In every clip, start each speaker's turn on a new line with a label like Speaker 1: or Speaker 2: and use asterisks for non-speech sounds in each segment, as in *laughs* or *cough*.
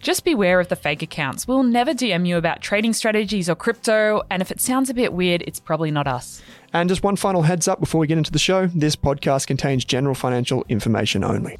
Speaker 1: Just beware of the fake accounts. We'll never DM you about trading strategies or crypto, and if it sounds a bit weird, it's probably not us.
Speaker 2: And just one final heads up before we get into the show this podcast contains general financial information only.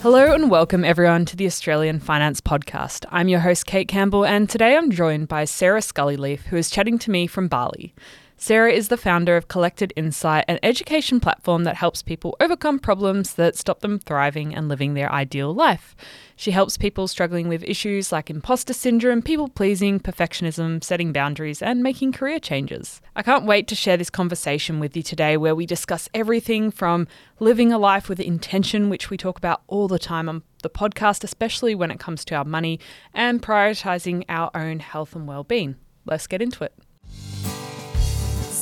Speaker 1: Hello and welcome everyone to the Australian Finance Podcast. I'm your host, Kate Campbell, and today I'm joined by Sarah Scully-Leaf, who is chatting to me from Bali. Sarah is the founder of Collected Insight, an education platform that helps people overcome problems that stop them thriving and living their ideal life. She helps people struggling with issues like imposter syndrome, people pleasing, perfectionism, setting boundaries, and making career changes. I can't wait to share this conversation with you today, where we discuss everything from living a life with intention, which we talk about all the time on the podcast, especially when it comes to our money, and prioritizing our own health and well-being. Let's get into it.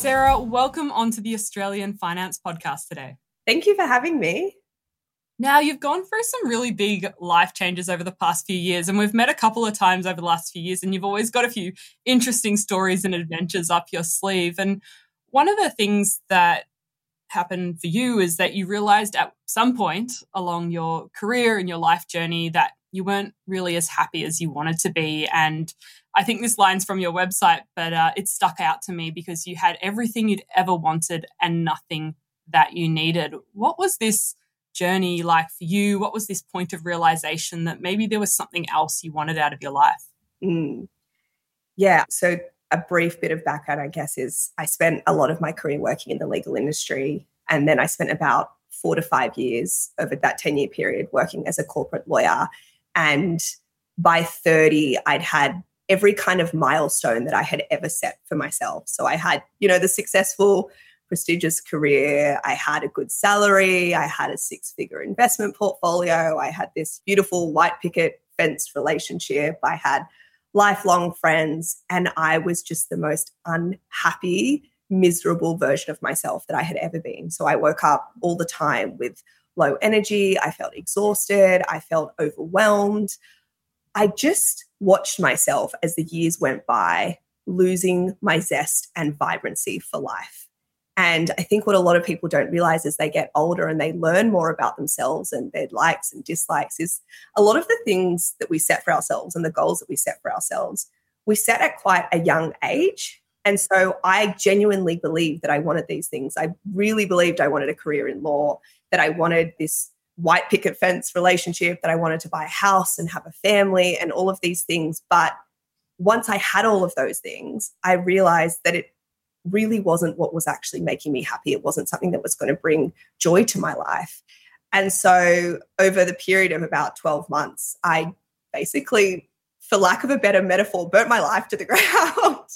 Speaker 1: Sarah, welcome onto the Australian Finance Podcast today.
Speaker 3: Thank you for having me.
Speaker 1: Now, you've gone through some really big life changes over the past few years, and we've met a couple of times over the last few years, and you've always got a few interesting stories and adventures up your sleeve. And one of the things that happened for you is that you realized at some point along your career and your life journey that you weren't really as happy as you wanted to be. And I think this line's from your website, but uh, it stuck out to me because you had everything you'd ever wanted and nothing that you needed. What was this journey like for you? What was this point of realization that maybe there was something else you wanted out of your life?
Speaker 3: Mm. Yeah. So, a brief bit of background, I guess, is I spent a lot of my career working in the legal industry. And then I spent about four to five years over that 10 year period working as a corporate lawyer. And by 30, I'd had every kind of milestone that I had ever set for myself. So I had, you know, the successful, prestigious career. I had a good salary. I had a six figure investment portfolio. I had this beautiful white picket fenced relationship. I had lifelong friends. And I was just the most unhappy, miserable version of myself that I had ever been. So I woke up all the time with low energy. I felt exhausted. I felt overwhelmed. I just watched myself as the years went by losing my zest and vibrancy for life. And I think what a lot of people don't realize as they get older and they learn more about themselves and their likes and dislikes is a lot of the things that we set for ourselves and the goals that we set for ourselves, we set at quite a young age. And so I genuinely believed that I wanted these things. I really believed I wanted a career in law, that I wanted this white picket fence relationship, that I wanted to buy a house and have a family and all of these things. But once I had all of those things, I realized that it really wasn't what was actually making me happy. It wasn't something that was going to bring joy to my life. And so, over the period of about 12 months, I basically for lack of a better metaphor, burnt my life to the *laughs* ground.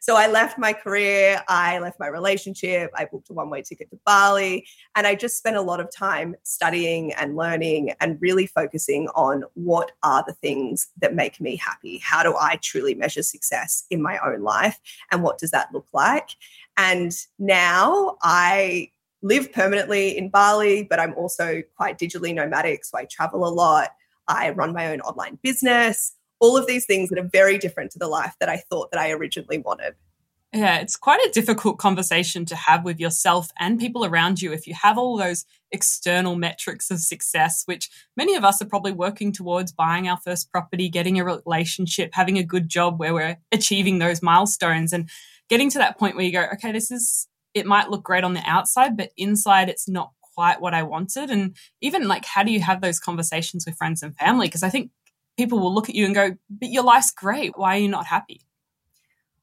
Speaker 3: so I left my career, I left my relationship, I booked a one way ticket to Bali, and I just spent a lot of time studying and learning and really focusing on what are the things that make me happy? How do I truly measure success in my own life? And what does that look like? And now I live permanently in Bali, but I'm also quite digitally nomadic. So I travel a lot. I run my own online business all of these things that are very different to the life that I thought that I originally wanted.
Speaker 4: Yeah, it's quite a difficult conversation to have with yourself and people around you if you have all those external metrics of success, which many of us are probably working towards buying our first property, getting a relationship, having a good job where we're achieving those milestones and getting to that point where you go, okay, this is, it might look great on the outside, but inside it's not quite what I wanted. And even like, how do you have those conversations with friends and family? Because I think people will look at you and go, but your life's great. Why are you not happy?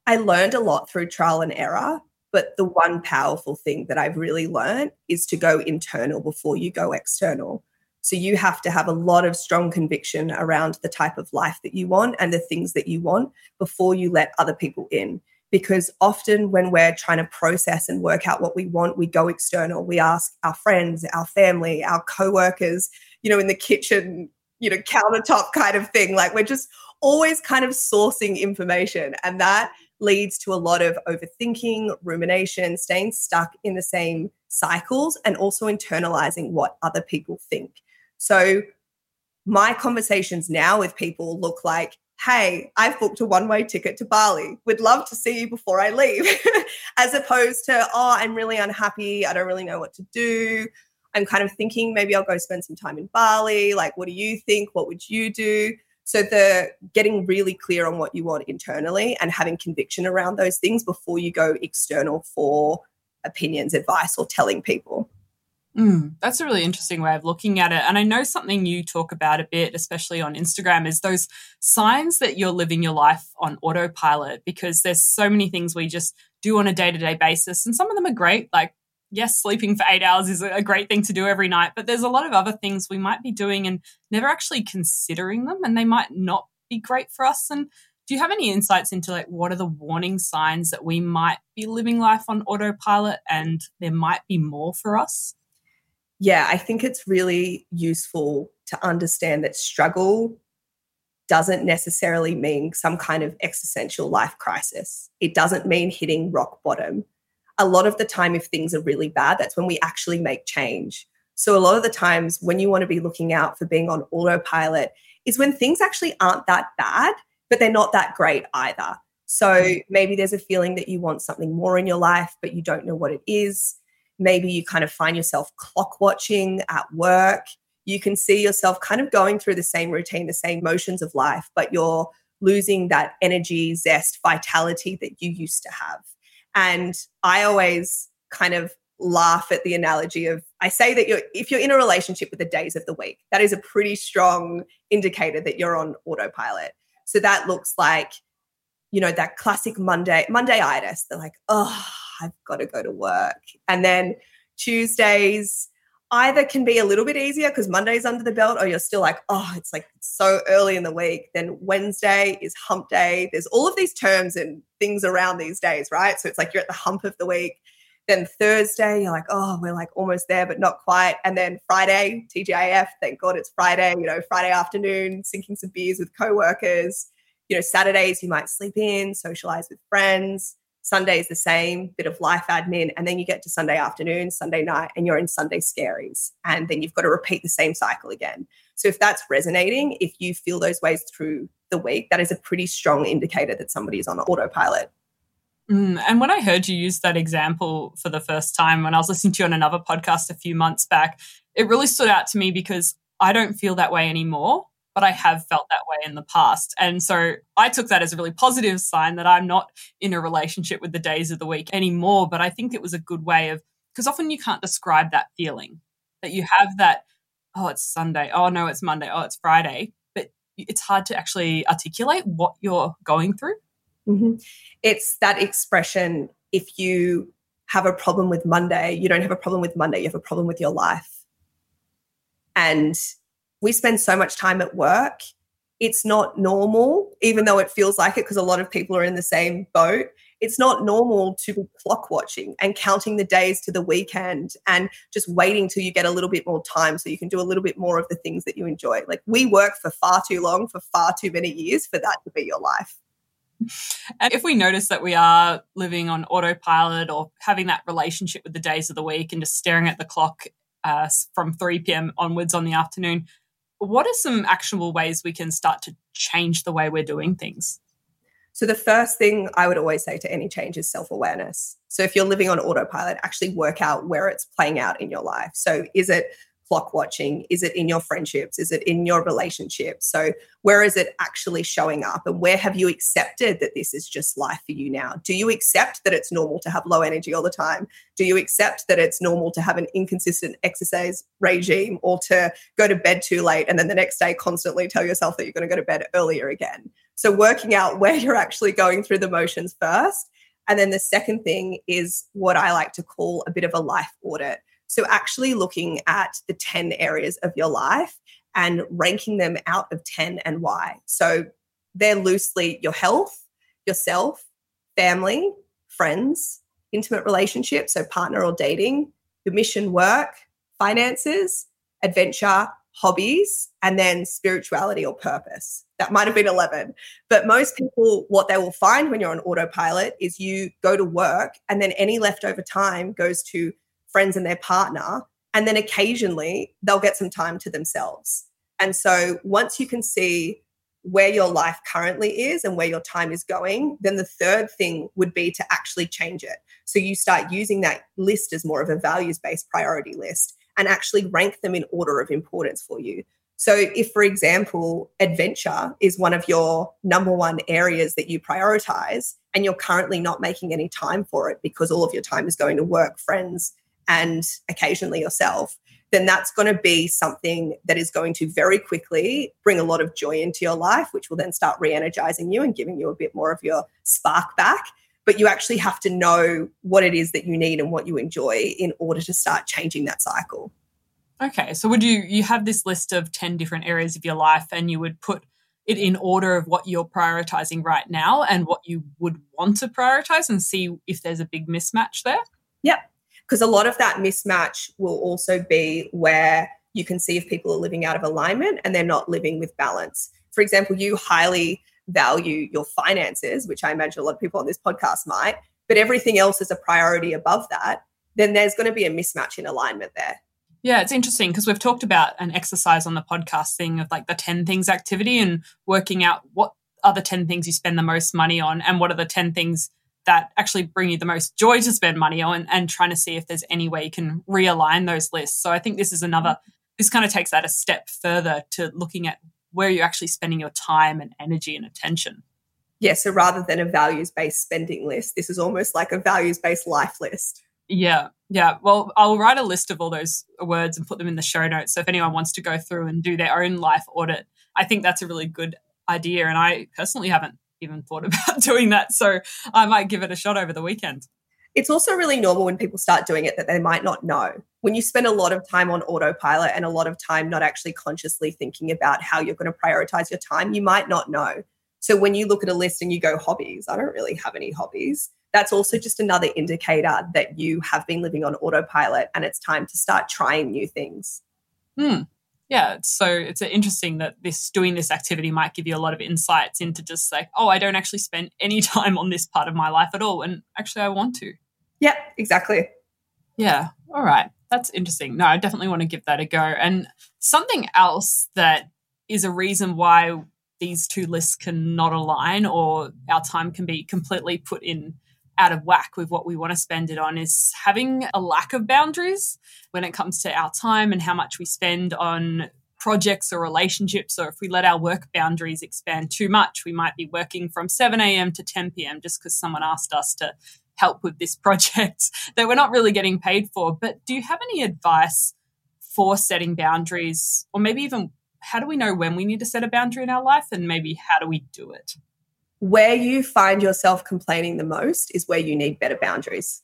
Speaker 3: I learned a lot through trial and error. But the one powerful thing that I've really learned is to go internal before you go external. So you have to have a lot of strong conviction around the type of life that you want and the things that you want before you let other people in. Because often when we're trying to process and work out what we want, we go external. We ask our friends, our family, our coworkers, you know, in the kitchen, you know, countertop kind of thing. Like we're just always kind of sourcing information. And that leads to a lot of overthinking, rumination, staying stuck in the same cycles, and also internalizing what other people think. So, my conversations now with people look like, hey, I've booked a one way ticket to Bali. Would love to see you before I leave, *laughs* as opposed to, oh, I'm really unhappy. I don't really know what to do. I'm kind of thinking maybe I'll go spend some time in Bali. Like, what do you think? What would you do? So the getting really clear on what you want internally and having conviction around those things before you go external for opinions, advice, or telling people.
Speaker 4: Mm, that's a really interesting way of looking at it. And I know something you talk about a bit, especially on Instagram, is those signs that you're living your life on autopilot because there's so many things we just do on a day to day basis. And some of them are great, like yes, sleeping for eight hours is a great thing to do every night, but there's a lot of other things we might be doing and never actually considering them, and they might not be great for us. And do you have any insights into like what are the warning signs that we might be living life on autopilot and there might be more for us?
Speaker 3: Yeah, I think it's really useful to understand that struggle doesn't necessarily mean some kind of existential life crisis. It doesn't mean hitting rock bottom a lot of the time, if things are really bad, that's when we actually make change. So, a lot of the times when you want to be looking out for being on autopilot is when things actually aren't that bad, but they're not that great either. So, mm-hmm. maybe there's a feeling that you want something more in your life, but you don't know what it is. Maybe you kind of find yourself clock watching at work. You can see yourself kind of going through the same routine, the same motions of life, but you're losing that energy, zest, vitality that you used to have. And I always kind of laugh at the analogy of I say that you're if you're in a relationship with the days of the week, that is a pretty strong indicator that you're on autopilot. So that looks like, you know, that classic Monday, Monday-itis. They're like, oh, I've got to go to work. And then Tuesdays, either can be a little bit easier because Monday's under the belt, or you're still like, oh, it's like so early in the week. Then Wednesday is hump day. There's all of these terms and things around these days, right? So it's like you're at the hump of the week. Then Thursday, you're like, oh, we're like almost there, but not quite. And then Friday, TGIF, thank God it's Friday, you know, Friday afternoon, sinking some beers with coworkers. You know, Saturdays, you might sleep in, socialize with friends. Sunday is the same, bit of life admin. And then you get to Sunday afternoon, Sunday night, and you're in Sunday scaries. And then you've got to repeat the same cycle again. So if that's resonating, if you feel those ways through the week, that is a pretty strong indicator that somebody is on autopilot.
Speaker 4: Mm, and when I heard you use that example for the first time, when I was listening to you on another podcast a few months back, it really stood out to me because I don't feel that way anymore but I have felt that way in the past. And so I took that as a really positive sign that I'm not in a relationship with the days of the week anymore. But I think it was a good way of, because often you can't describe that feeling that you have that, oh, it's Sunday. Oh, no, it's Monday. Oh, it's Friday. But it's hard to actually articulate what you're going through.
Speaker 3: Mm-hmm. It's that expression if you have a problem with Monday, you don't have a problem with Monday, you have a problem with your life. And we spend so much time at work. It's not normal even though it feels like it, because a lot of people are in the same boat. It's not normal to be clock watching and counting the days to the weekend and just waiting till you get a little bit more time so you can do a little bit more of the things that you enjoy. Like we work for far too long, for far too many years for that to be your life.
Speaker 4: And if we notice that we are living on autopilot or having that relationship with the days of the week and just staring at the clock uh, from 3 p.m. onwards on the afternoon, what are some actionable ways we can start to change the way we're doing things?
Speaker 3: So, the first thing I would always say to any change is self awareness. So, if you're living on autopilot, actually work out where it's playing out in your life. So, is it clock watching? Is it in your friendships? Is it in your relationships? So, where is it actually showing up? And where have you accepted that this is just life for you now? Do you accept that it's normal to have low energy all the time? Do you accept that it's normal to have an inconsistent exercise regime or to go to bed too late and then the next day constantly tell yourself that you're going to go to bed earlier again? So, working out where you're actually going through the motions first. And then the second thing is what I like to call a bit of a life audit. So, actually looking at the 10 areas of your life and ranking them out of 10 and why. So, they're loosely your health, yourself, family, friends, intimate relationships, so partner or dating, your mission work, finances, adventure, hobbies, and then spirituality or purpose. That might have been 11. But most people, what they will find when you're on autopilot is you go to work and then any leftover time goes to friends and their partner. And then occasionally they'll get some time to themselves. And so once you can see where your life currently is and where your time is going, then the third thing would be to actually change it. So you start using that list as more of a values based priority list and actually rank them in order of importance for you. So, if, for example, adventure is one of your number one areas that you prioritize, and you're currently not making any time for it because all of your time is going to work, friends, and occasionally yourself, then that's going to be something that is going to very quickly bring a lot of joy into your life, which will then start re energizing you and giving you a bit more of your spark back. But you actually have to know what it is that you need and what you enjoy in order to start changing that cycle.
Speaker 4: Okay, so would you you have this list of 10 different areas of your life and you would put it in order of what you're prioritizing right now and what you would want to prioritize and see if there's a big mismatch there?
Speaker 3: Yep because a lot of that mismatch will also be where you can see if people are living out of alignment and they're not living with balance. For example, you highly value your finances, which I imagine a lot of people on this podcast might, but everything else is a priority above that, then there's going to be a mismatch in alignment there.
Speaker 4: Yeah, it's interesting because we've talked about an exercise on the podcast thing of like the 10 things activity and working out what are the 10 things you spend the most money on and what are the 10 things that actually bring you the most joy to spend money on and trying to see if there's any way you can realign those lists. So I think this is another, this kind of takes that a step further to looking at where you're actually spending your time and energy and attention.
Speaker 3: Yeah. So rather than a values based spending list, this is almost like a values based life list.
Speaker 4: Yeah. Yeah. Well, I'll write a list of all those words and put them in the show notes. So if anyone wants to go through and do their own life audit, I think that's a really good idea. And I personally haven't even thought *laughs* about doing that. So I might give it a shot over the weekend.
Speaker 3: It's also really normal when people start doing it that they might not know. When you spend a lot of time on autopilot and a lot of time not actually consciously thinking about how you're going to prioritize your time, you might not know. So when you look at a list and you go hobbies, I don't really have any hobbies. That's also just another indicator that you have been living on autopilot and it's time to start trying new things.
Speaker 4: Hmm yeah, so it's interesting that this doing this activity might give you a lot of insights into just like, oh, I don't actually spend any *laughs* time on this part of my life at all, and actually I want to.
Speaker 3: Yeah, exactly.
Speaker 4: Yeah. All right. That's interesting. No, I definitely want to give that a go. And something else that is a reason why these two lists can not align or our time can be completely put in out of whack with what we want to spend it on is having a lack of boundaries when it comes to our time and how much we spend on projects or relationships, or if we let our work boundaries expand too much, we might be working from 7 a.m. to 10 p.m. just because someone asked us to help with this *laughs* project that we're not really getting paid for. But do you have any advice for setting boundaries, or maybe even how do we know when we need to set a boundary in our life, and maybe how do we do it?
Speaker 3: Where you find yourself complaining the most is where you need better boundaries.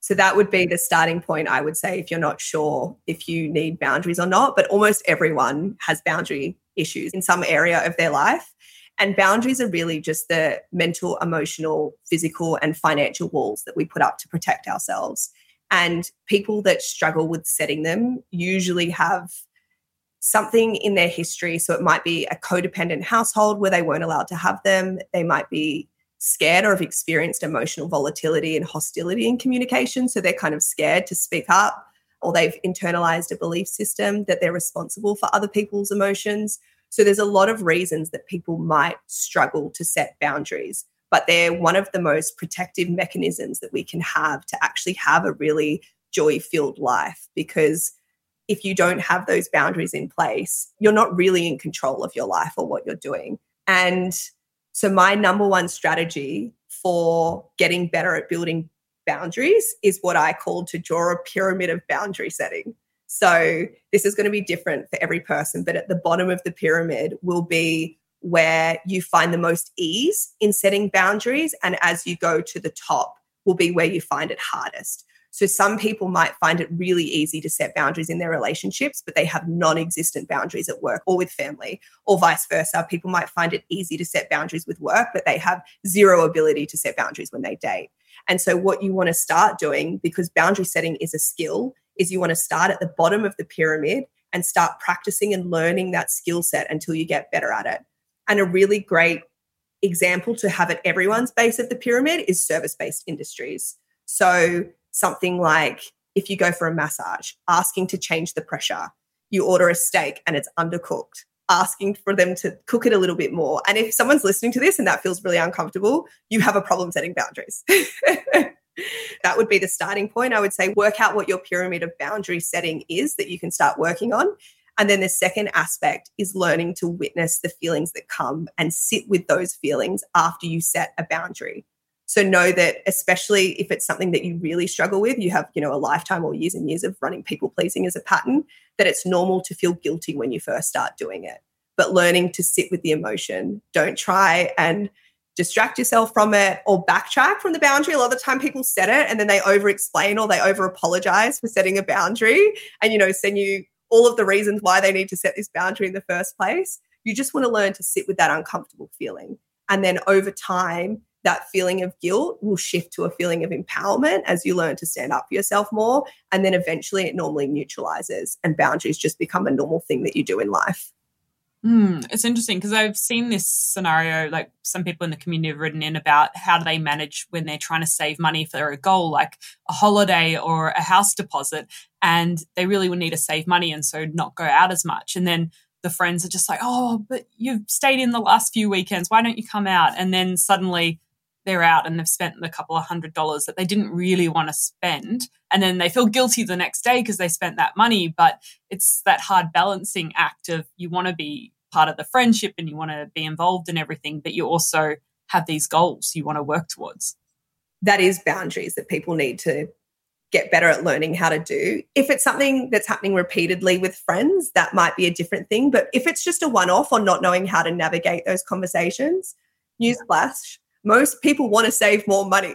Speaker 3: So that would be the starting point, I would say, if you're not sure if you need boundaries or not. But almost everyone has boundary issues in some area of their life. And boundaries are really just the mental, emotional, physical, and financial walls that we put up to protect ourselves. And people that struggle with setting them usually have something in their history. So it might be a codependent household where they weren't allowed to have them. They might be scared or have experienced emotional volatility and hostility in communication. So they're kind of scared to speak up, or they've internalized a belief system that they're responsible for other people's emotions. So there's a lot of reasons that people might struggle to set boundaries, but they're one of the most protective mechanisms that we can have to actually have a really joy filled life because if you don't have those boundaries in place, you're not really in control of your life or what you're doing. And so, my number one strategy for getting better at building boundaries is what I call to draw a pyramid of boundary setting. So, this is going to be different for every person, but at the bottom of the pyramid will be where you find the most ease in setting boundaries. And as you go to the top, will be where you find it hardest. So some people might find it really easy to set boundaries in their relationships, but they have non existent boundaries at work or with family, or vice versa. People might find it easy to set boundaries with work, but they have zero ability to set boundaries when they date. And so, what you want to start doing, because boundary setting is a skill, is you want to start at the bottom of the pyramid and start practicing and learning that skill set until you get better at it. And a really great example to have at everyone's base of the pyramid is service based industries. So, something like if you go for a massage, asking to change the pressure, you order a steak and it's undercooked, asking for them to cook it a little bit more. And if someone's listening to this and that feels really uncomfortable, you have a problem setting boundaries. *laughs* that would be the starting point. I would say work out what your pyramid of boundary setting is that you can start working on. And then the second aspect is learning to witness the feelings that come and sit with those feelings after you set a boundary. So know that especially if it's something that you really struggle with, you have, you know, a lifetime or years and years of running people pleasing as a pattern, that it's normal to feel guilty when you first start doing it. But learning to sit with the emotion. Don't try and distract yourself from it or backtrack from the boundary. A lot of the time people set it and then they over explain or they over apologize for setting a boundary and, you know, send you all of the reasons why they need to set this boundary in the first place. You just want to learn to sit with that uncomfortable feeling. And then over time, that feeling of guilt will shift to a feeling of empowerment as you learn to stand up for yourself more. And then eventually it normally neutralizes and boundaries just become a normal thing that you do in life.
Speaker 4: Mm, it's interesting because I've seen this scenario, like some people in the community have written in about how do they manage when they're trying to save money for a goal, like a holiday or a house deposit, and they really would need to save money and so not go out as much. And then the friends are just like, oh, but you've stayed in the last few weekends. Why don't you come out? And then suddenly they're out and they've spent a couple of hundred dollars that they didn't really want to spend. And then they feel guilty the next day because they spent that money. But it's that hard balancing act of you want to be part of the friendship and you want to be involved in everything, but you also have these goals you want to work towards.
Speaker 3: That is boundaries that people need to get better at learning how to do. If it's something that's happening repeatedly with friends, that might be a different thing. But if it's just a one off or not knowing how to navigate those conversations, newsflash, most people want to save more money.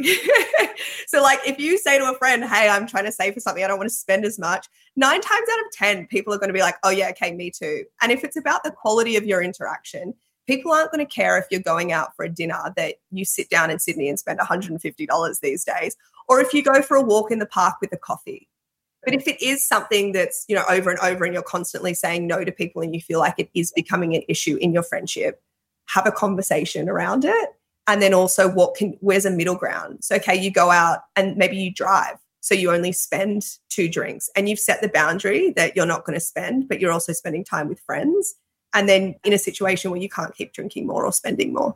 Speaker 3: *laughs* so, like, if you say to a friend, Hey, I'm trying to save for something, I don't want to spend as much, nine times out of 10, people are going to be like, Oh, yeah, okay, me too. And if it's about the quality of your interaction, people aren't going to care if you're going out for a dinner that you sit down in Sydney and spend $150 these days, or if you go for a walk in the park with a coffee. But if it is something that's, you know, over and over and you're constantly saying no to people and you feel like it is becoming an issue in your friendship, have a conversation around it and then also what can where's a middle ground? So okay you go out and maybe you drive so you only spend two drinks and you've set the boundary that you're not going to spend but you're also spending time with friends and then in a situation where you can't keep drinking more or spending more.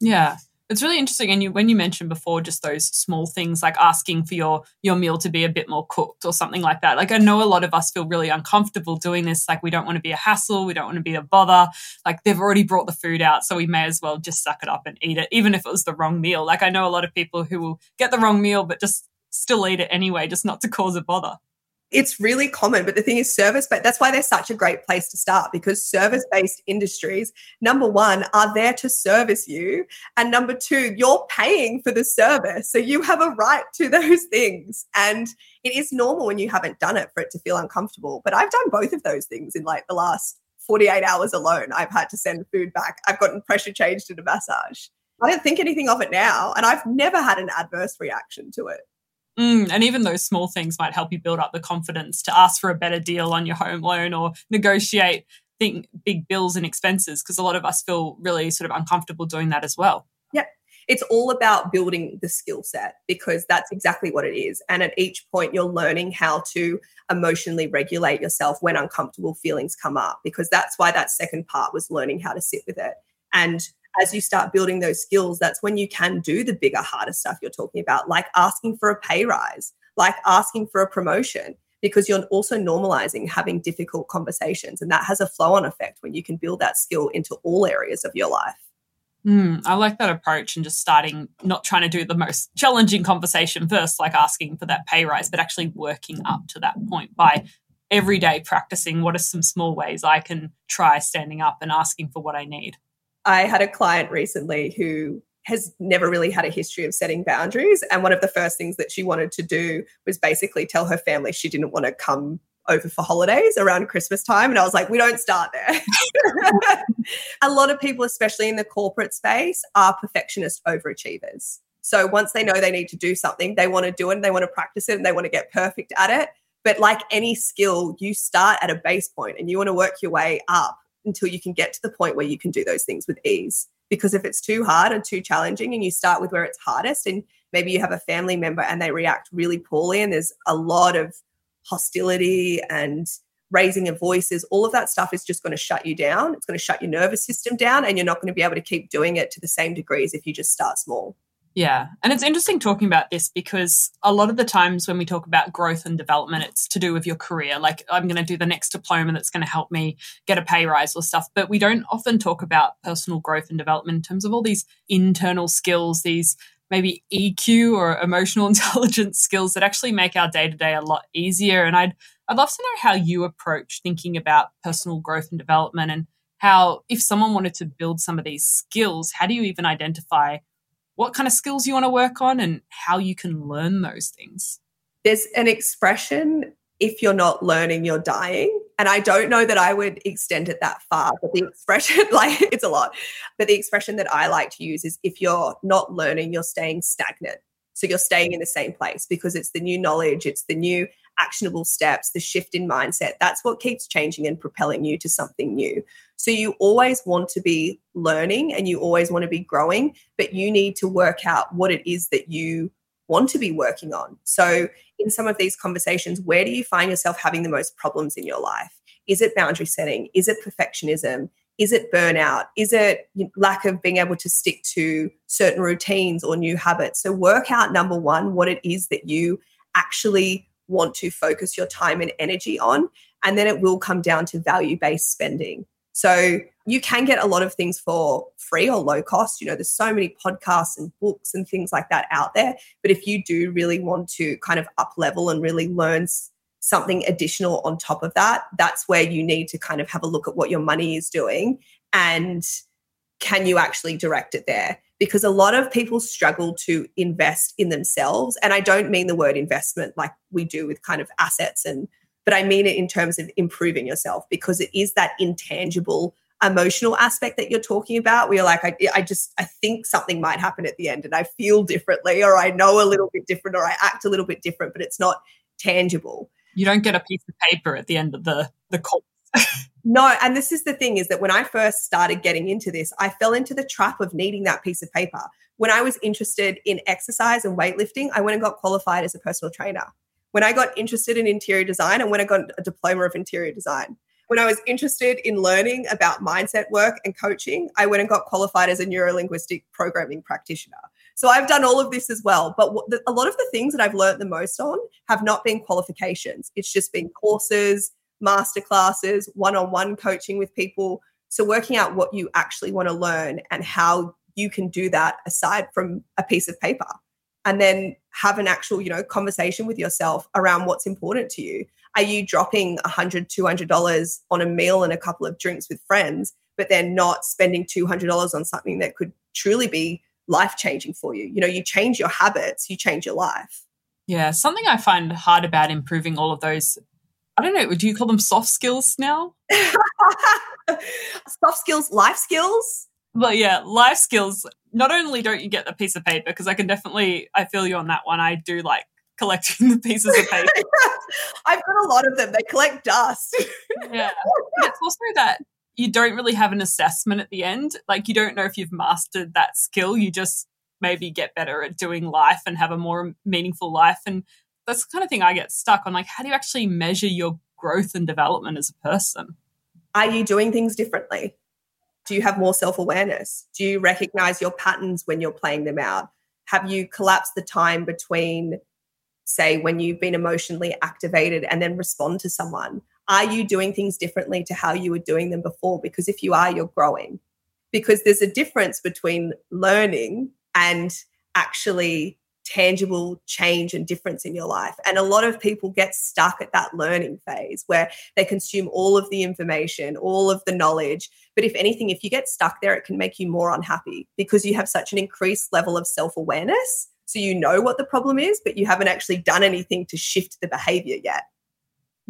Speaker 4: Yeah it's really interesting and you when you mentioned before just those small things like asking for your your meal to be a bit more cooked or something like that like i know a lot of us feel really uncomfortable doing this like we don't want to be a hassle we don't want to be a bother like they've already brought the food out so we may as well just suck it up and eat it even if it was the wrong meal like i know a lot of people who will get the wrong meal but just still eat it anyway just not to cause a bother
Speaker 3: it's really common but the thing is service but that's why they're such a great place to start because service based industries number one are there to service you and number two you're paying for the service so you have a right to those things and it is normal when you haven't done it for it to feel uncomfortable but i've done both of those things in like the last 48 hours alone, I've had to send food back. I've gotten pressure changed in a massage. I don't think anything of it now. And I've never had an adverse reaction to it.
Speaker 4: Mm, and even those small things might help you build up the confidence to ask for a better deal on your home loan or negotiate think big bills and expenses because a lot of us feel really sort of uncomfortable doing that as well.
Speaker 3: Yep. It's all about building the skill set because that's exactly what it is. And at each point, you're learning how to emotionally regulate yourself when uncomfortable feelings come up because that's why that second part was learning how to sit with it. And as you start building those skills, that's when you can do the bigger, harder stuff you're talking about, like asking for a pay rise, like asking for a promotion, because you're also normalizing having difficult conversations. And that has a flow on effect when you can build that skill into all areas of your life.
Speaker 4: Mm, I like that approach and just starting, not trying to do the most challenging conversation first, like asking for that pay rise, but actually working up to that point by every day practicing what are some small ways I can try standing up and asking for what I need.
Speaker 3: I had a client recently who has never really had a history of setting boundaries. And one of the first things that she wanted to do was basically tell her family she didn't want to come over for holidays around Christmas time. And I was like, we don't start there. *laughs* a lot of people, especially in the corporate space, are perfectionist overachievers. So once they know they need to do something, they want to do it and they want to practice it and they want to get perfect at it. But like any skill, you start at a base point and you want to work your way up until you can get to the point where you can do those things with ease. Because if it's too hard and too challenging, and you start with where it's hardest, and maybe you have a family member and they react really poorly, and there's a lot of hostility and raising of voices, all of that stuff is just going to shut you down. It's going to shut your nervous system down, and you're not going to be able to keep doing it to the same degree as if you just start small.
Speaker 4: Yeah. And it's interesting talking about this because a lot of the times when we talk about growth and development, it's to do with your career. Like, I'm going to do the next diploma that's going to help me get a pay rise or stuff. But we don't often talk about personal growth and development in terms of all these internal skills, these maybe EQ or emotional *laughs* intelligence skills that actually make our day to day a lot easier. And I'd, I'd love to know how you approach thinking about personal growth and development and how, if someone wanted to build some of these skills, how do you even identify what kind of skills you want to work on and how you can learn those things.
Speaker 3: There's an expression if you're not learning, you're dying. And I don't know that I would extend it that far, but the expression, *laughs* like, it's a lot. But the expression that I like to use is if you're not learning, you're staying stagnant. So you're staying in the same place because it's the new knowledge, it's the new actionable steps, the shift in mindset. That's what keeps changing and propelling you to something new. So you always want to be learning and you always want to be growing, but you need to work out what it is that you want to be working on. So in some of these conversations, where do you find yourself having the most problems in your life? Is it boundary setting? Is it perfectionism? Is it burnout? Is it lack of being able to stick to certain routines or new habits? So, work out number one, what it is that you actually want to focus your time and energy on. And then it will come down to value based spending. So you can get a lot of things for free or low cost. You know, there's so many podcasts and books and things like that out there. But if you do really want to kind of up level and really learn something additional on top of that, that's where you need to kind of have a look at what your money is doing and can you actually direct it there? Because a lot of people struggle to invest in themselves. And I don't mean the word investment like we do with kind of assets and but I mean it in terms of improving yourself because it is that intangible emotional aspect that you're talking about where you're like I, I just i think something might happen at the end and i feel differently or i know a little bit different or i act a little bit different but it's not tangible
Speaker 4: you don't get a piece of paper at the end of the the course *laughs*
Speaker 3: no, and this is the thing is that when I first started getting into this, I fell into the trap of needing that piece of paper. When I was interested in exercise and weightlifting, I went and got qualified as a personal trainer. When I got interested in interior design, and when I got a diploma of interior design. When I was interested in learning about mindset work and coaching, I went and got qualified as a neurolinguistic programming practitioner. So I've done all of this as well. But a lot of the things that I've learned the most on have not been qualifications. It's just been courses, masterclasses, one on one coaching with people. So, working out what you actually want to learn and how you can do that aside from a piece of paper. And then have an actual, you know, conversation with yourself around what's important to you. Are you dropping $100, $200 on a meal and a couple of drinks with friends, but then not spending $200 on something that could truly be life changing for you? You know, you change your habits, you change your life.
Speaker 4: Yeah, something I find hard about improving all of those I don't know, do you call them soft skills now? *laughs*
Speaker 3: Soft skills, life skills.
Speaker 4: Well, yeah, life skills. Not only don't you get the piece of paper, because I can definitely, I feel you on that one. I do like *laughs* collecting the pieces of paper. *laughs*
Speaker 3: I've got a lot of them. They collect dust.
Speaker 4: yeah. But it's also that you don't really have an assessment at the end. Like you don't know if you've mastered that skill. You just maybe get better at doing life and have a more meaningful life. And that's the kind of thing I get stuck on. Like, how do you actually measure your growth and development as a person?
Speaker 3: Are you doing things differently? Do you have more self awareness? Do you recognize your patterns when you're playing them out? Have you collapsed the time between, say, when you've been emotionally activated and then respond to someone? Are you doing things differently to how you were doing them before? Because if you are, you're growing. Because there's a difference between learning and actually tangible change and difference in your life. And a lot of people get stuck at that learning phase where they consume all of the information, all of the knowledge. But if anything, if you get stuck there, it can make you more unhappy because you have such an increased level of self awareness. So you know what the problem is, but you haven't actually done anything to shift the behavior yet.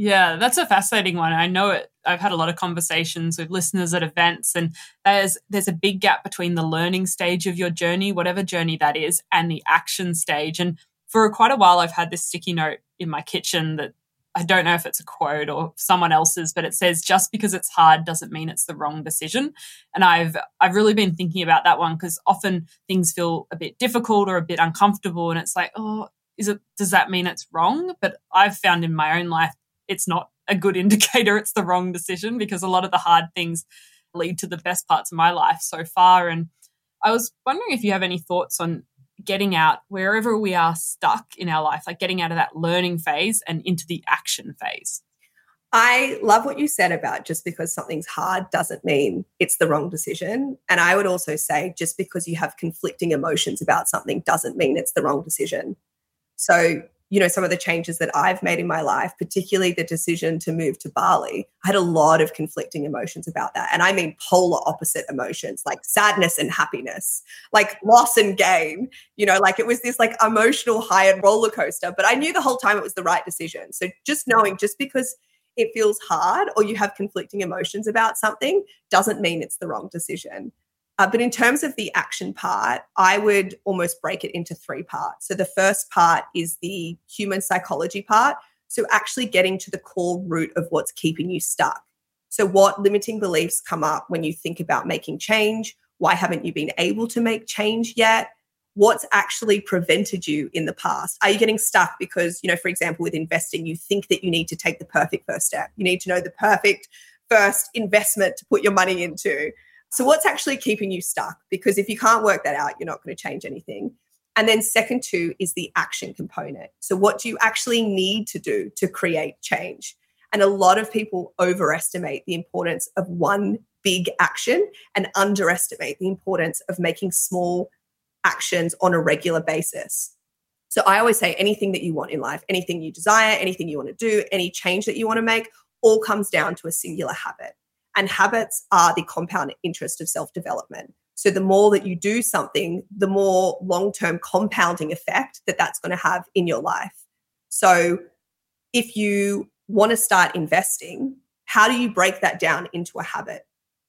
Speaker 4: Yeah, that's a fascinating one. I know it. I've had a lot of conversations with listeners at events, and there's there's a big gap between the learning stage of your journey, whatever journey that is, and the action stage. And for quite a while, I've had this sticky note in my kitchen that I don't know if it's a quote or someone else's, but it says just because it's hard doesn't mean it's the wrong decision. And I've I've really been thinking about that one because often things feel a bit difficult or a bit uncomfortable, and it's like, oh, is it? Does that mean it's wrong? But I've found in my own life it's not a good *laughs* indicator it's the wrong decision because a lot of the hard things lead to the best parts of my life so far. And I was wondering if you have any thoughts on getting out wherever we are stuck in our life, like getting out of that learning phase and into the action phase.
Speaker 3: I love what you said about just because something's hard doesn't mean it's the wrong decision. And I would also say just because you have conflicting emotions about something doesn't mean it's the wrong decision. So you know some of the changes that i've made in my life particularly the decision to move to bali i had a lot of conflicting emotions about that. And i mean polar opposite emotions like sadness and happiness like loss and gain you know like it was this like emotional high and roller coaster but i knew the whole time it was the right decision. So just knowing just because it feels hard or you have conflicting emotions about something doesn't mean it's the wrong decision uh, but in terms of the action part, I would almost break it into three parts. So the first part is the human psychology part. So actually getting to the core root of what's keeping you stuck. So, what limiting beliefs come up when you think about making change? Why haven't you been able to make change yet? What's actually prevented you in the past? Are you getting stuck because, you know, for example, with investing, you think that you need to take the perfect first step? You need to know the perfect first investment to put your money into. So, what's actually keeping you stuck? Because if you can't work that out, you're not going to change anything. And then, second two is the action component. So, what do you actually need to do to create change? And a lot of people overestimate the importance of one big action and underestimate the importance of making small actions on a regular basis. So, I always say anything that you want in life, anything you desire, anything you want to do, any change that you want to make, all comes down to a singular habit. And habits are the compound interest of self development. So the more that you do something, the more long term compounding effect that that's going to have in your life. So if you want to start investing, how do you break that down into a habit?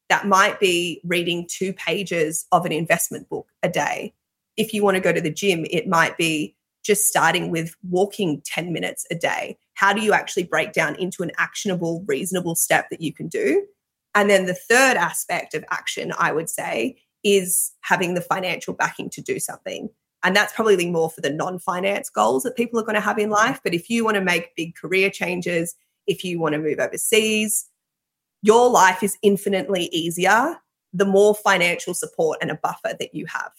Speaker 3: That might be reading two pages of an investment book a day. If you want to go to the gym, it might be just starting with walking 10 minutes a day. How do you actually break down into an actionable, reasonable step that you can do? And then the third aspect of action, I would say, is having the financial backing to do something. And that's probably more for the non finance goals that people are going to have in life. But if you want to make big career changes, if you want to move overseas, your life is infinitely easier the more financial support and a buffer that you have,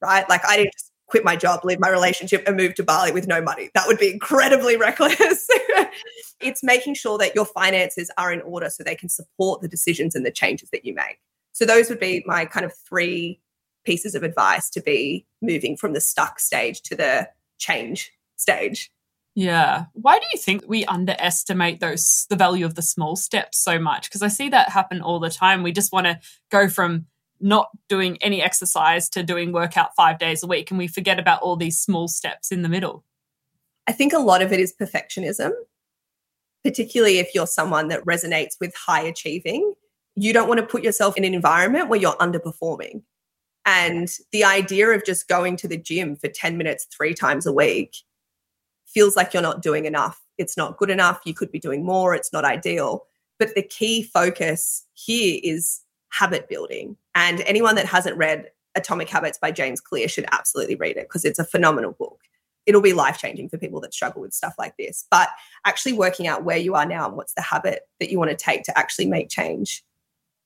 Speaker 3: right? Like I didn't just quit my job, leave my relationship, and move to Bali with no money. That would be incredibly *laughs* reckless. it's making sure that your finances are in order so they can support the decisions and the changes that you make. So, those would be my kind of three pieces of advice to be moving from the stuck stage to the change stage.
Speaker 4: Yeah. Why do you think we underestimate those the value of the small steps so much? Because I see that happen all the time. We just want to go from not doing any exercise to doing workout five days a week and we forget about all these small steps in the middle
Speaker 3: i think a lot of it is perfectionism particularly if you're someone that resonates with high achieving you don't want to put yourself in an environment where you're underperforming. And the idea of just going to the gym for 10 minutes three times a week feels like you're not doing enough. It's not good enough. You could be doing more. It's not ideal. But the key focus here is habit building. And anyone that hasn't read Atomic Habits by James Clear should absolutely read it because it's a phenomenal book. It'll be life changing for people that struggle with stuff like this. But actually working out where you are now and what's the habit that you want to take to actually make change.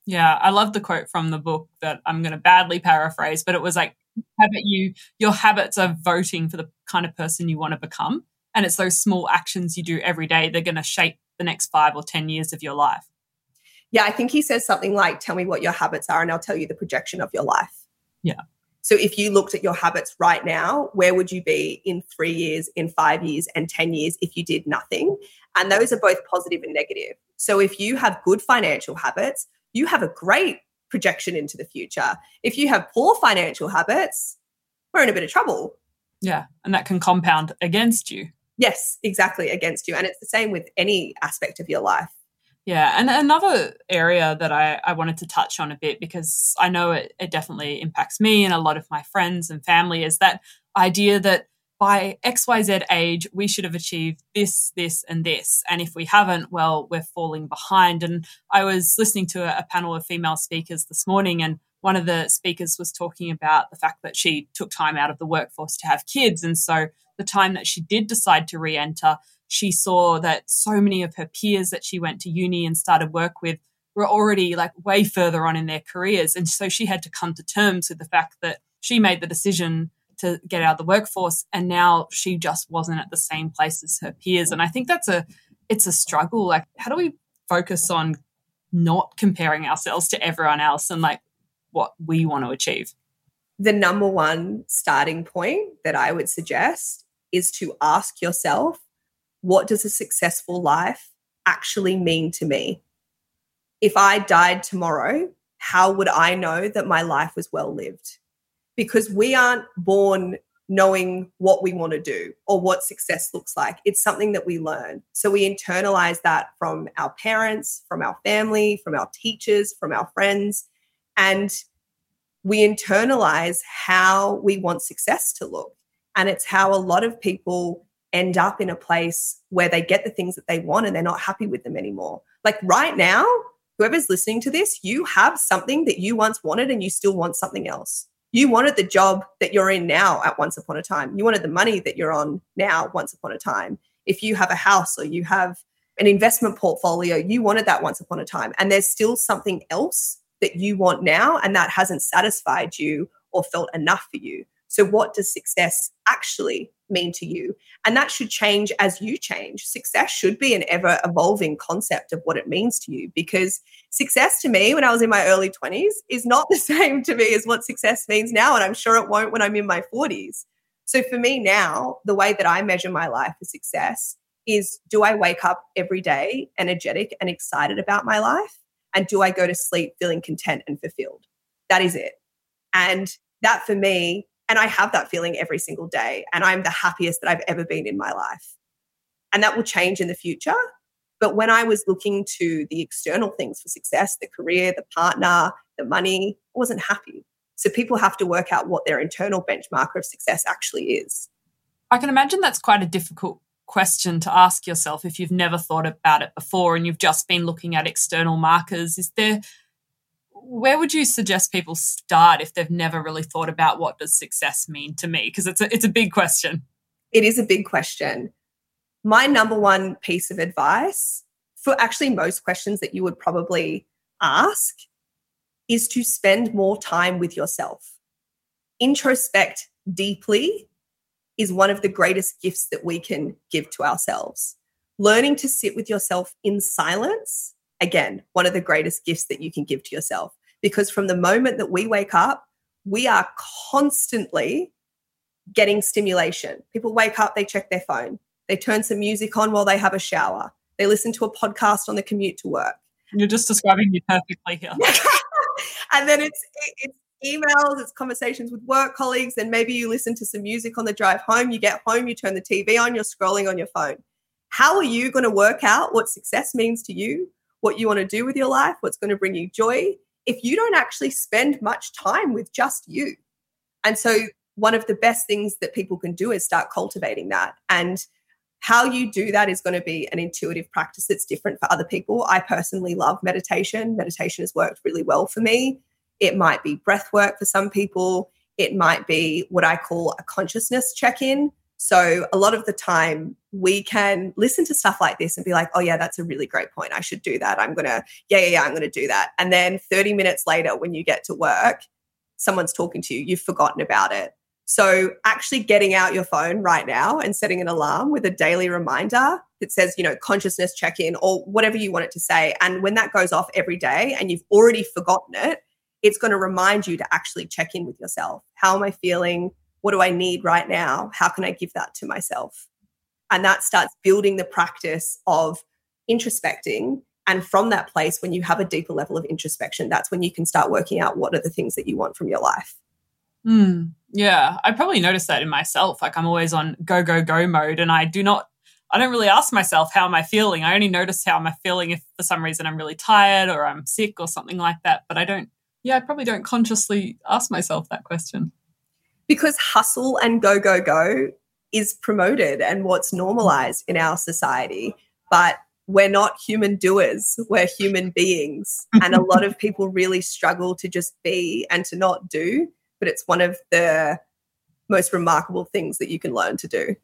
Speaker 4: Yeah, I love the quote from the book that I'm going to badly paraphrase, but it was like, habit you, your habits are voting for the kind of person you want to become. And it's those small actions you do every day that are going to shape the next five or 10 years of your life.
Speaker 3: Yeah, I think he says something like, Tell me what your habits are, and I'll tell you the projection of your life.
Speaker 4: Yeah.
Speaker 3: So if you looked at your habits right now, where would you be in three years, in five years, and 10 years if you did nothing? And those are both positive and negative. So if you have good financial habits, you have a great projection into the future. If you have poor financial habits, we're in a bit of trouble.
Speaker 4: Yeah. And that can compound against you.
Speaker 3: Yes, exactly, against you. And it's the same with any aspect of your life.
Speaker 4: Yeah, and another area that I, I wanted to touch on a bit because I know it, it definitely impacts me and a lot of my friends and family is that idea that by XYZ age, we should have achieved this, this, and this. And if we haven't, well, we're falling behind. And I was listening to a, a panel of female speakers this morning, and one of the speakers was talking about the fact that she took time out of the workforce to have kids. And so the time that she did decide to re enter, she saw that so many of her peers that she went to uni and started work with were already like way further on in their careers. And so she had to come to terms with the fact that she made the decision to get out of the workforce and now she just wasn't at the same place as her peers. And I think that's a it's a struggle. Like how do we focus on not comparing ourselves to everyone else and like what we want to achieve?
Speaker 3: The number one starting point that I would suggest is to ask yourself, what does a successful life actually mean to me? If I died tomorrow, how would I know that my life was well lived? Because we aren't born knowing what we want to do or what success looks like. It's something that we learn. So we internalize that from our parents, from our family, from our teachers, from our friends. And we internalize how we want success to look. And it's how a lot of people end up in a place where they get the things that they want and they're not happy with them anymore. Like right now, whoever's listening to this, you have something that you once wanted and you still want something else. You wanted the job that you're in now at once upon a time. You wanted the money that you're on now once upon a time. If you have a house or you have an investment portfolio, you wanted that once upon a time. And there's still something else that you want now and that hasn't satisfied you or felt enough for you. So, what does success actually mean to you? And that should change as you change. Success should be an ever evolving concept of what it means to you because success to me when I was in my early 20s is not the *laughs* same to me as what success means now. And I'm sure it won't when I'm in my 40s. So, for me now, the way that I measure my life for success is do I wake up every day energetic and excited about my life? And do I go to sleep feeling content and fulfilled? That is it. And that for me and I have that feeling every single day. And I'm the happiest that I've ever been in my life. And that will change in the future. But when I was looking to the external things for success, the career, the partner, the money, I wasn't happy. So people have to work out what their internal benchmark of success actually is.
Speaker 4: I can imagine that's quite a difficult question to ask yourself if you've never thought about it before and you've just been looking at external markers. Is there where would you suggest people start if they've never really thought about what does success mean to me? Because it's a, it's a big question.
Speaker 3: It is a big question. My number one piece of advice for actually most questions that you would probably ask is to spend more time with yourself. Introspect deeply is one of the greatest gifts that we can give to ourselves. Learning to sit with yourself in silence again, one of the greatest gifts that you can give to yourself. Because from the moment that we wake up, we are constantly getting stimulation. People wake up, they check their phone, they turn some music on while they have a shower, they listen to a podcast on the commute to work.
Speaker 4: You're just describing me perfectly here. *laughs*
Speaker 3: and then it's it's emails, it's conversations with work colleagues, and maybe you listen to some music on the drive home. You get home, you turn the TV on, you're scrolling on your phone. How are you going to work out what success means to you what you want to do with your life, what's going to bring you joy, if you don't actually spend much time with just you. And so, one of the best things that people can do is start cultivating that. And how you do that is going to be an intuitive practice that's different for other people. I personally love meditation. Meditation has worked really well for me. It might be breath work for some people. It might be what I call a consciousness check in. So, a lot of the time, we can listen to stuff like this and be like, oh, yeah, that's a really great point. I should do that. I'm going to, yeah, yeah, yeah, I'm going to do that. And then 30 minutes later, when you get to work, someone's talking to you, you've forgotten about it. So, actually getting out your phone right now and setting an alarm with a daily reminder that says, you know, consciousness check in or whatever you want it to say. And when that goes off every day and you've already forgotten it, it's going to remind you to actually check in with yourself. How am I feeling? What do I need right now? How can I give that to myself? And that starts building the practice of introspecting. And from that place, when you have a deeper level of introspection, that's when you can start working out what are the things that you want from your life.
Speaker 4: Mm, yeah, I probably noticed that in myself. Like I'm always on go, go, go mode, and I do not, I don't really ask myself, how am I feeling? I only notice how am I feeling if for some reason I'm really tired or I'm sick or something like that. But I don't, yeah, I probably don't consciously ask myself that question.
Speaker 3: Because hustle and go, go, go is promoted and what's normalized in our society. But we're not human doers, we're human beings. and a lot of *laughs* people really struggle to just be and to not do. But it's one of the most remarkable things that you can learn to do.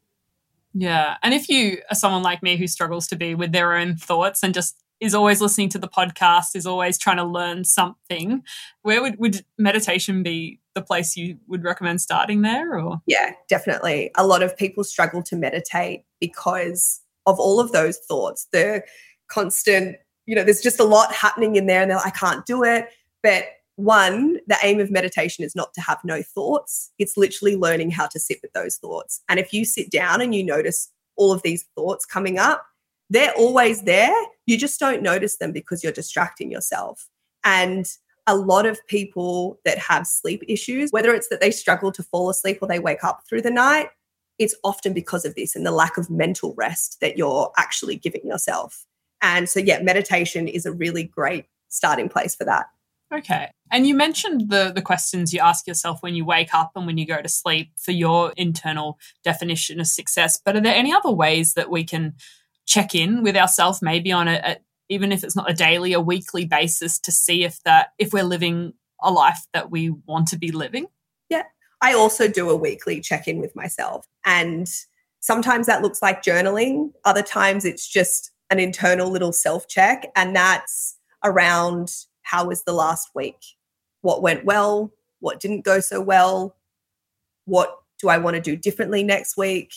Speaker 4: Yeah. And if you are someone like me who struggles to be with their own thoughts and just is always listening to the podcast, is always trying to learn something, where would, would meditation be the place you would recommend starting there or?
Speaker 3: Yeah definitely. A lot of people struggle to meditate because of all of those thoughts. The constant you know there's just a lot happening in there and they're like, i can't do it. But one the aim of meditation is not to have no thoughts. It's literally learning how to sit with those thoughts. And if you sit down and you notice all of these thoughts coming up they're always there you just don't notice them because you're distracting yourself and a lot of people that have sleep issues, whether it's that they struggle to fall asleep or they wake up through the night, it's often because of this and the lack of mental rest that you're actually giving yourself. And so, yeah, meditation is a really great starting place for that.
Speaker 4: Okay. And you mentioned the the questions you ask yourself when you wake up and when you go to sleep for your internal definition of success. But are there any other ways that we can check in with ourselves, maybe on a, a even if it's not a daily, a weekly basis to see if that if we're living a life that we want to be living.
Speaker 3: Yeah. I also do a weekly check-in with myself. And sometimes that looks like journaling. Other times it's just an internal little self-check. And that's around how was the last week? What went well? What didn't go so well? What do I want to do differently next week?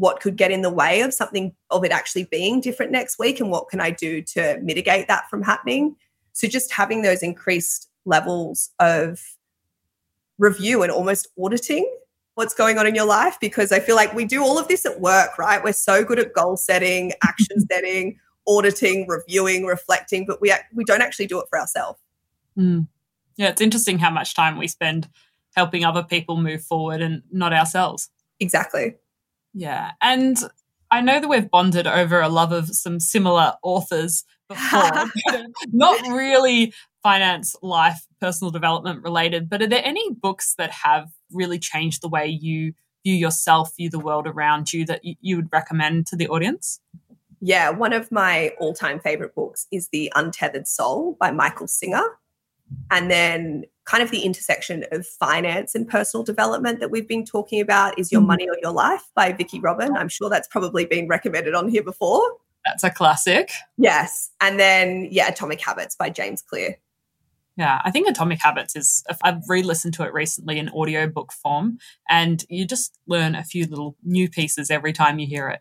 Speaker 3: What could get in the way of something of it actually being different next week and what can I do to mitigate that from happening. So just having those increased levels of review and almost auditing what's going on in your life because I feel like we do all of this at work, right? We're so good at goal setting, *laughs* action setting, auditing, reviewing, reflecting, but we we don't actually do it for ourselves.
Speaker 4: Mm. Yeah, it's interesting how much time we spend helping other people move forward and not ourselves.
Speaker 3: Exactly.
Speaker 4: Yeah. And I know that we've bonded over a love of some similar authors before, *laughs* *laughs* not really finance, life, personal development related, but are there any books that have really changed the way you view yourself, view the world around you that you would recommend to the audience?
Speaker 3: Yeah, one of my all time favorite books is The Untethered Soul by Michael Singer. And then kind of the intersection of finance and personal development that we've been talking about is Your mm-hmm. Money or Your Life by Vicki Robin. I'm sure that's probably been recommended on here before.
Speaker 4: That's a classic.
Speaker 3: Yes. And then, yeah, Atomic Habits by James Clear.
Speaker 4: Yeah, I think Atomic Habits is, I've re listened to it recently in audiobook form, and you just learn a few little new pieces every time you hear it.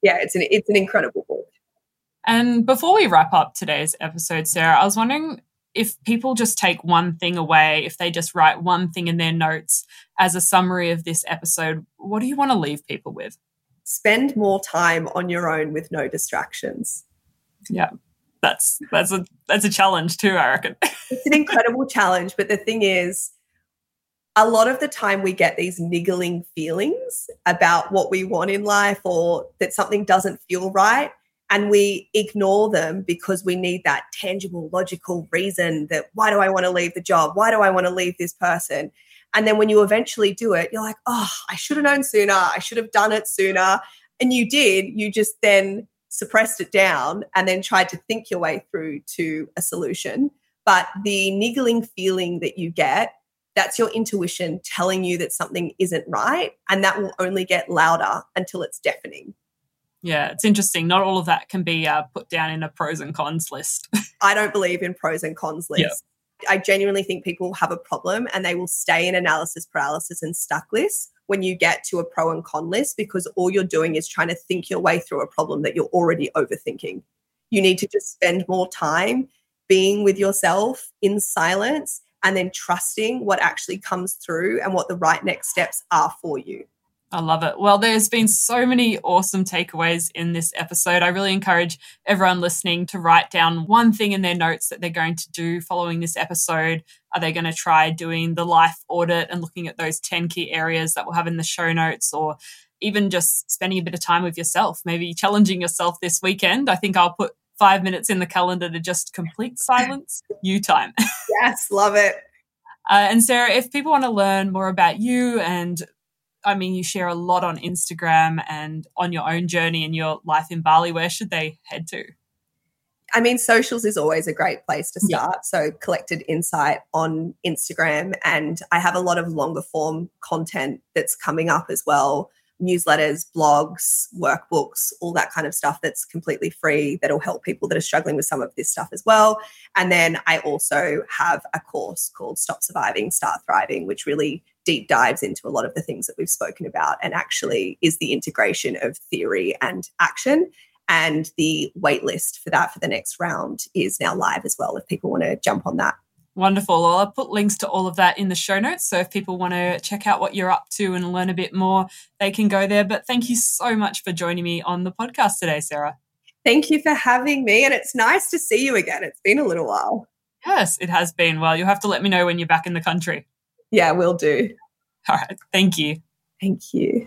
Speaker 3: Yeah, it's an, it's an incredible book.
Speaker 4: And before we wrap up today's episode, Sarah, I was wondering if people just take one thing away, if they just write one thing in their notes as a summary of this episode, what do you want to leave people with?
Speaker 3: Spend more time on your own with no distractions.
Speaker 4: Yeah. That's that's a that's a challenge too, I reckon. *laughs*
Speaker 3: it's an incredible challenge, but the thing is a lot of the time we get these niggling feelings about what we want in life or that something doesn't feel right and we ignore them because we need that tangible, logical reason that why do I want to leave the job? Why do I want to leave this person? And then when you eventually do it, you're like, oh, I should have known sooner. I should have done it sooner. And you did. You just then suppressed it down and then tried to think your way through to a solution. But the niggling feeling that you get, that's your intuition telling you that something isn't right. And that will only get louder until it's deafening.
Speaker 4: Yeah, it's interesting. Not all of that can be uh, put down in a pros and cons list. *laughs*
Speaker 3: I don't believe in pros and cons lists. Yeah. I genuinely think people have a problem and they will stay in analysis paralysis and stuck lists when you get to a pro and con list because all you're doing is trying to think your way through a problem that you're already overthinking. You need to just spend more time being with yourself in silence and then trusting what actually comes through and what the right next steps are for you.
Speaker 4: I love it. Well, there's been so many awesome takeaways in this episode. I really encourage everyone listening to write down one thing in their notes that they're going to do following this episode. Are they going to try doing the life audit and looking at those 10 key areas that we'll have in the show notes or even just spending a bit of time with yourself, maybe challenging yourself this weekend? I think I'll put five minutes in the calendar to just complete silence, *laughs* you time. *laughs*
Speaker 3: yes, love it.
Speaker 4: Uh, and Sarah, if people want to learn more about you and I mean, you share a lot on Instagram and on your own journey and your life in Bali. Where should they head to?
Speaker 3: I mean, socials is always a great place to start. Yeah. So, collected insight on Instagram. And I have a lot of longer form content that's coming up as well newsletters, blogs, workbooks, all that kind of stuff that's completely free that'll help people that are struggling with some of this stuff as well. And then I also have a course called Stop Surviving, Start Thriving, which really deep dives into a lot of the things that we've spoken about and actually is the integration of theory and action. And the waitlist for that for the next round is now live as well if people want to jump on that.
Speaker 4: Wonderful. Well, I'll put links to all of that in the show notes. So if people want to check out what you're up to and learn a bit more, they can go there. But thank you so much for joining me on the podcast today, Sarah.
Speaker 3: Thank you for having me. And it's nice to see you again. It's been a little while.
Speaker 4: Yes, it has been. Well, you'll have to let me know when you're back in the country.
Speaker 3: Yeah, we'll do.
Speaker 4: All right. Thank you.
Speaker 3: Thank you.